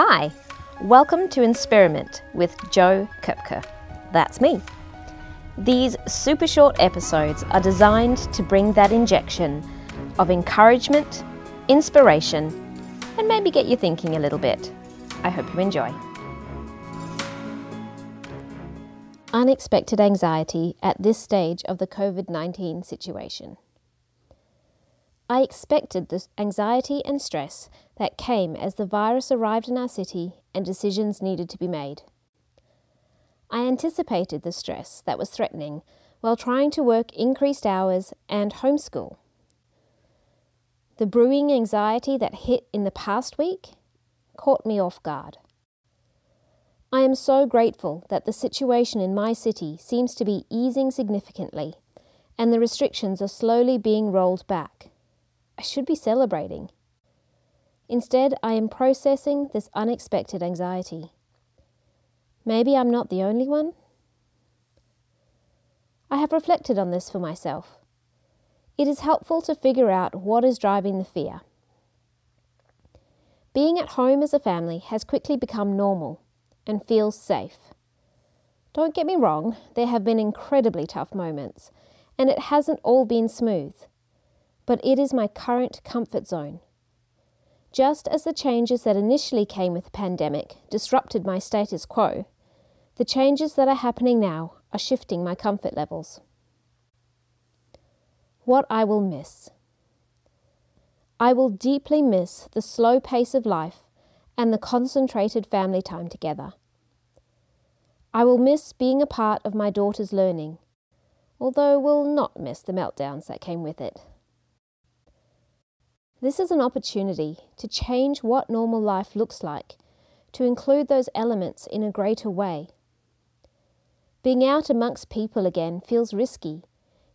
Hi, welcome to Experiment with Joe Kupka. That's me. These super short episodes are designed to bring that injection of encouragement, inspiration, and maybe get you thinking a little bit. I hope you enjoy. Unexpected anxiety at this stage of the COVID 19 situation. I expected the anxiety and stress that came as the virus arrived in our city and decisions needed to be made. I anticipated the stress that was threatening while trying to work increased hours and homeschool. The brewing anxiety that hit in the past week caught me off guard. I am so grateful that the situation in my city seems to be easing significantly and the restrictions are slowly being rolled back. I should be celebrating. Instead, I am processing this unexpected anxiety. Maybe I'm not the only one? I have reflected on this for myself. It is helpful to figure out what is driving the fear. Being at home as a family has quickly become normal and feels safe. Don't get me wrong, there have been incredibly tough moments, and it hasn't all been smooth but it is my current comfort zone. Just as the changes that initially came with the pandemic disrupted my status quo, the changes that are happening now are shifting my comfort levels. What I will miss. I will deeply miss the slow pace of life and the concentrated family time together. I will miss being a part of my daughter's learning, although will not miss the meltdowns that came with it. This is an opportunity to change what normal life looks like, to include those elements in a greater way. Being out amongst people again feels risky,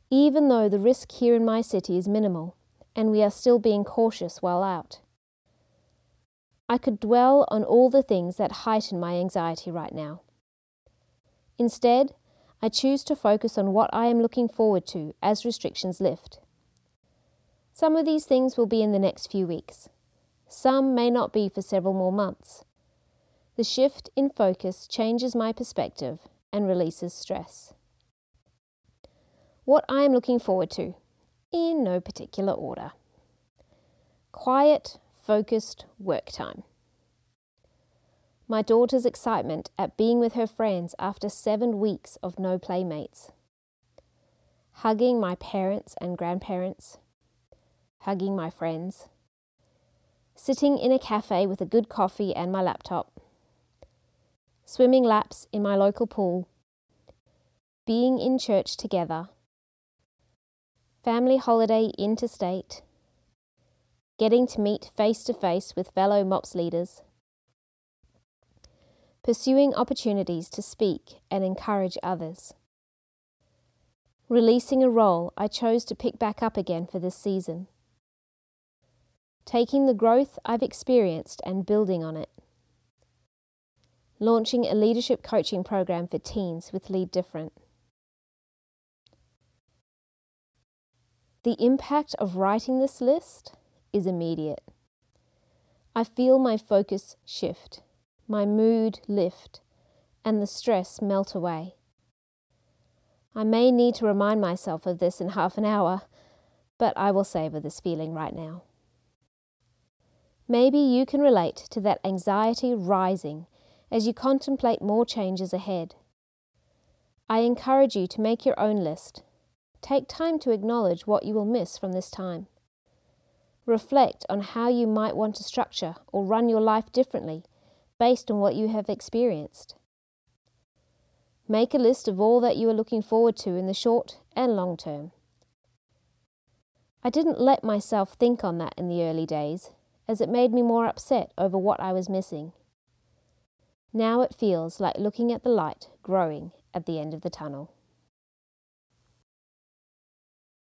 even though the risk here in my city is minimal and we are still being cautious while out. I could dwell on all the things that heighten my anxiety right now. Instead, I choose to focus on what I am looking forward to as restrictions lift. Some of these things will be in the next few weeks. Some may not be for several more months. The shift in focus changes my perspective and releases stress. What I am looking forward to, in no particular order. Quiet, focused work time. My daughter's excitement at being with her friends after seven weeks of no playmates. Hugging my parents and grandparents hugging my friends, sitting in a cafe with a good coffee and my laptop, swimming laps in my local pool, being in church together, family holiday interstate, getting to meet face to face with fellow MOPS leaders, pursuing opportunities to speak and encourage others, releasing a role I chose to pick back up again for this season taking the growth I've experienced and building on it. Launching a leadership coaching program for teens with Lead Different. The impact of writing this list is immediate. I feel my focus shift, my mood lift, and the stress melt away. I may need to remind myself of this in half an hour, but I will savour this feeling right now. Maybe you can relate to that anxiety rising as you contemplate more changes ahead. I encourage you to make your own list. Take time to acknowledge what you will miss from this time. Reflect on how you might want to structure or run your life differently based on what you have experienced. Make a list of all that you are looking forward to in the short and long term. I didn't let myself think on that in the early days as it made me more upset over what I was missing. Now it feels like looking at the light growing at the end of the tunnel.